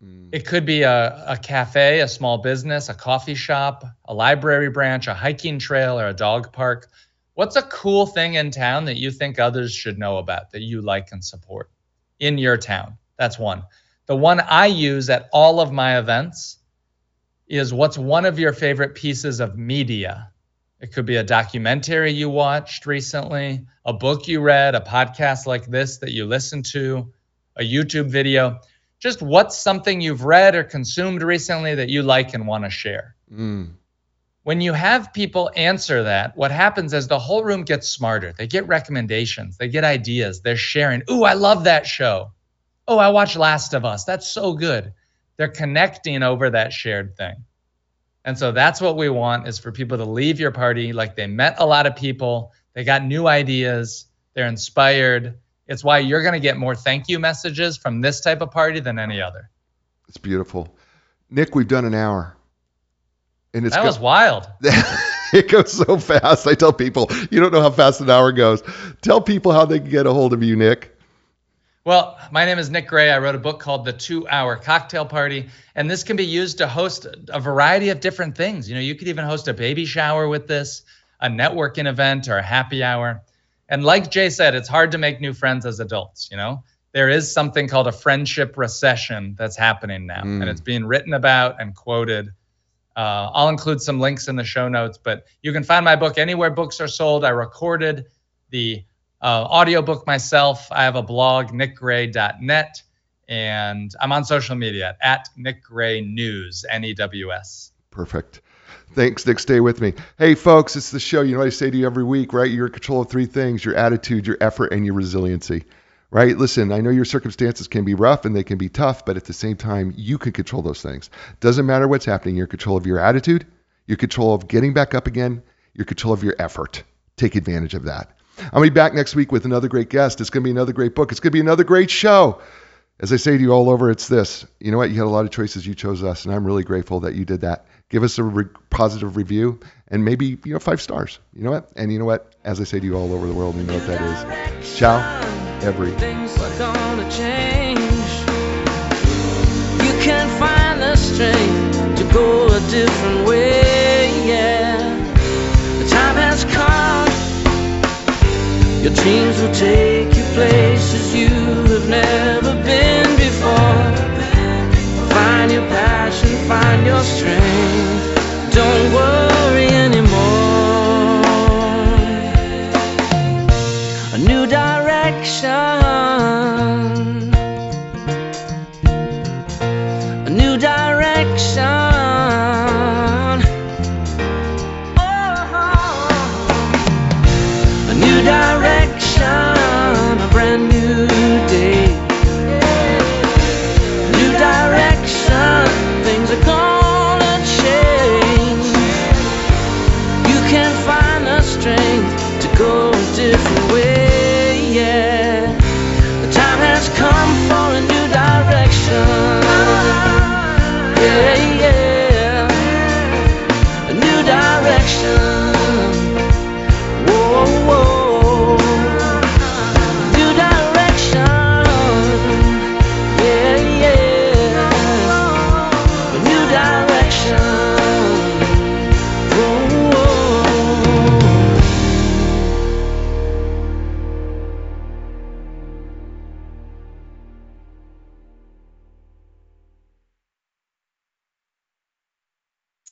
Mm. It could be a, a cafe, a small business, a coffee shop, a library branch, a hiking trail, or a dog park. What's a cool thing in town that you think others should know about that you like and support in your town? That's one. The one I use at all of my events is what's one of your favorite pieces of media? It could be a documentary you watched recently, a book you read, a podcast like this that you listened to, a YouTube video just what's something you've read or consumed recently that you like and want to share. Mm. When you have people answer that, what happens is the whole room gets smarter. They get recommendations, they get ideas, they're sharing. Ooh, I love that show. oh, I watched Last of Us. That's so good. They're connecting over that shared thing. And so that's what we want is for people to leave your party like they met a lot of people, they got new ideas, they're inspired. It's why you're going to get more thank you messages from this type of party than any other. It's beautiful. Nick, we've done an hour. And it's that go- was wild. it goes so fast. I tell people, you don't know how fast an hour goes. Tell people how they can get a hold of you, Nick. Well, my name is Nick Gray. I wrote a book called The Two Hour Cocktail Party, and this can be used to host a variety of different things. You know, you could even host a baby shower with this, a networking event, or a happy hour. And like Jay said, it's hard to make new friends as adults. You know, there is something called a friendship recession that's happening now, mm. and it's being written about and quoted. Uh, I'll include some links in the show notes, but you can find my book anywhere books are sold. I recorded the uh, audiobook myself. I have a blog, nickgray.net, and I'm on social media at Nick Gray News, N E W S. Perfect. Thanks, Nick. Stay with me. Hey, folks, it's the show. You know what I say to you every week, right? You're in control of three things your attitude, your effort, and your resiliency, right? Listen, I know your circumstances can be rough and they can be tough, but at the same time, you can control those things. Doesn't matter what's happening. You're in control of your attitude, your control of getting back up again, your control of your effort. Take advantage of that. I'll be back next week with another great guest. It's going to be another great book. It's going to be another great show. As I say to you all over, it's this. You know what? You had a lot of choices. You chose us, and I'm really grateful that you did that. Give us a re- positive review and maybe you know five stars. You know what? And you know what? As I say to you all over the world, you know what that is. Ciao, everybody. Your dreams will take you places you have never been before. Find your passion, find your strength. Don't worry anymore. A new direction.